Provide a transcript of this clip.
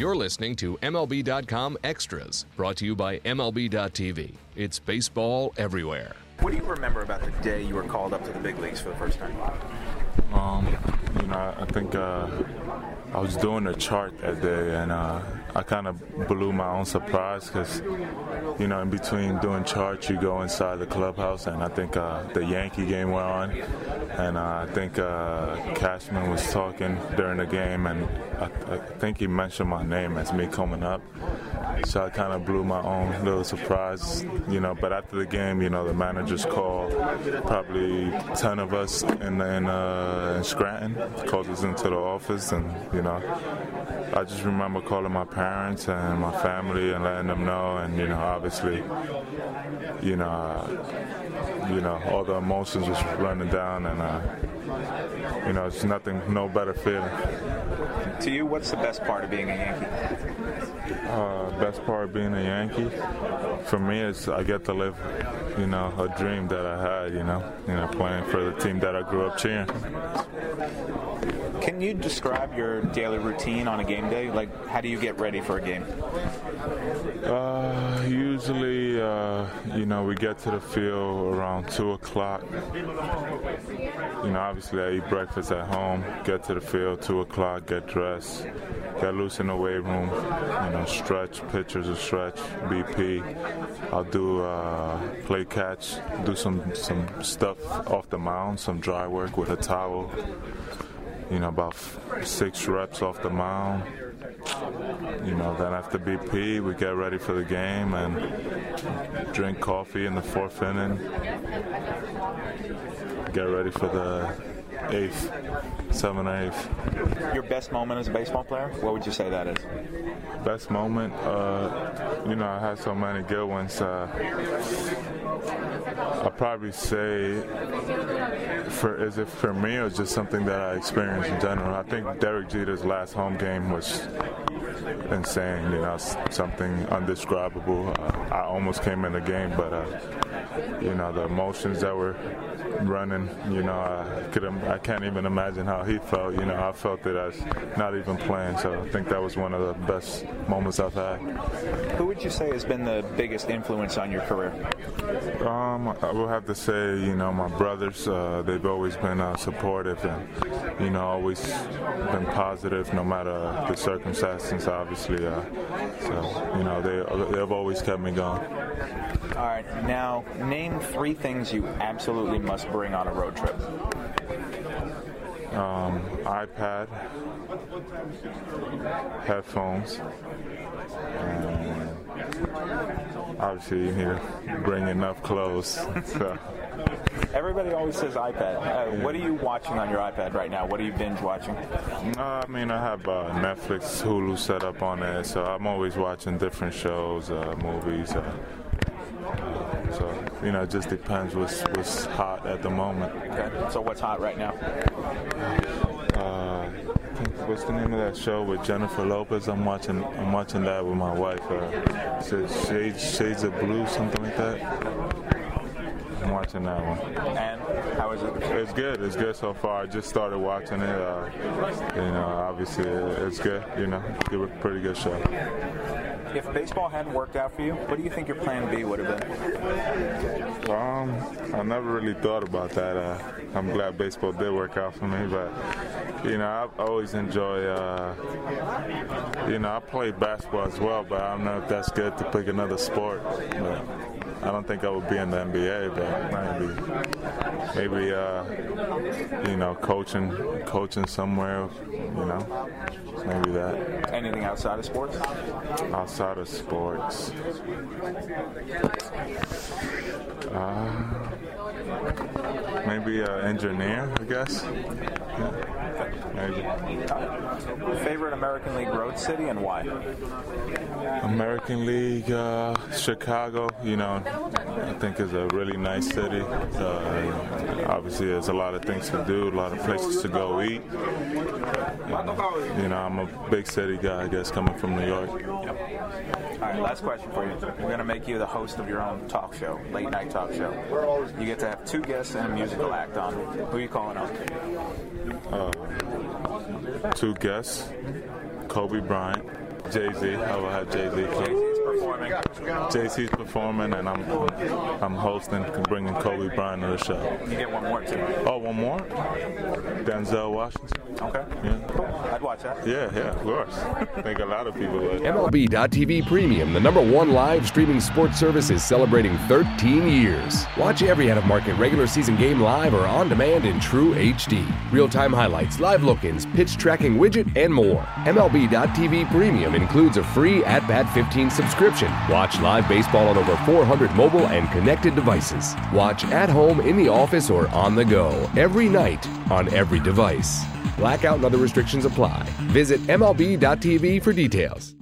You're listening to MLB.com Extras, brought to you by MLB.tv. It's baseball everywhere. What do you remember about the day you were called up to the big leagues for the first time? Um, you know, I think uh, I was doing a chart that day, and uh, I kind of blew my own surprise because, you know, in between doing charts, you go inside the clubhouse, and I think uh, the Yankee game went on, and uh, I think uh, Cashman was talking during the game, and I, I think he mentioned my name as me coming up. So I kind of blew my own little surprise, you know. But after the game, you know, the managers called probably ten of us in in, uh, in Scranton, called us into the office, and you know, I just remember calling my parents and my family and letting them know, and you know, obviously, you know, uh, you know, all the emotions was running down, and uh, you know, it's nothing, no better feeling. To you, what's the best part of being a Yankee? Uh, best part of being a Yankee, for me, is I get to live, you know, a dream that I had. You know, you know, playing for the team that I grew up cheering. Can you describe your daily routine on a game day? Like, how do you get ready for a game? Uh, usually, uh, you know, we get to the field around two o'clock. You know, obviously, I eat breakfast at home. Get to the field two o'clock. Get dressed. Get loose in the weight room. You know, stretch. Pitchers stretch. BP. I'll do uh, play catch. Do some some stuff off the mound. Some dry work with a towel. You know, about six reps off the mound you know, then after BP, we get ready for the game and drink coffee in the fourth inning. Get ready for the eighth, seven eighth. Your best moment as a baseball player? What would you say that is? Best moment, uh, you know, I had so many good ones. Uh, I'd probably say, for is it for me or just something that I experienced in general? I think Derek Jeter's last home game was insane. You know, something undescribable. Uh, I almost came in the game, but uh, you know the emotions that were running. You know, I could I can't even imagine how he felt. You know, I felt it as not even playing. So I think that was one of the best moments I've had. Who would you say has been the biggest influence on your career? Um, I will have to say, you know, my brothers. Uh, they've always been uh, supportive and you know always been positive no matter the circumstances. Obviously, uh, so you know they they've always kept me going. All right, now name three things you absolutely must bring on a road trip. Um, iPad, headphones, obviously you need to bring enough clothes. so. Everybody always says iPad. Uh, what are you watching on your iPad right now? What are you binge watching? Uh, I mean, I have uh, Netflix, Hulu set up on there, so I'm always watching different shows, uh, movies. Uh, so you know, it just depends what's what's hot at the moment. Okay. So what's hot right now? Uh, what's the name of that show with Jennifer Lopez? I'm watching. I'm watching that with my wife. Uh, Shades, Shades of Blue, something like that. I'm watching that one. And how is it? It's good. It's good so far. I just started watching it. Uh, you know, obviously it's good. You know, it's a pretty good show. If baseball hadn't worked out for you, what do you think your plan B would have been? Um, I never really thought about that. Uh, I'm glad baseball did work out for me, but you know, I always enjoy. Uh, you know, I play basketball as well, but I don't know if that's good to pick another sport. But I don't think I would be in the NBA, but maybe, maybe uh, you know, coaching, coaching somewhere. You know, maybe that. Anything outside of sports? Outside of sports. Uh, maybe an engineer, I guess. Yeah, maybe. Favorite American League road city and why? American League, uh, Chicago. You know, I think is a really nice city. Uh, obviously, there's a lot of things to do, a lot of places to go eat. And, you know, I'm a big city guy, I guess, coming from New York. All right, last question for you. We're going to make you the host of your own talk show, late night talk show. You get to have two guests and a musical act on. Who are you calling on? Uh, two guests, Kobe Bryant Jay Z. I will have Jay Z. Jay-Z's performing. Jay Z's performing, and I'm I'm hosting, bringing Kobe Bryant to the show. You get one more too. Oh, one more? Denzel Washington. Okay. Yeah, I'd watch that. yeah, yeah. Of course. I think a lot of people would. MLB.tv Premium, the number one live streaming sports service, is celebrating 13 years. Watch every out of market regular season game live or on demand in true HD. Real time highlights, live look ins, pitch tracking widget, and more. MLB.tv Premium includes a free At Bat 15 subscription. Watch live baseball on over 400 mobile and connected devices. Watch at home, in the office, or on the go every night on every device. Blackout and other restrictions apply. Visit MLB.tv for details.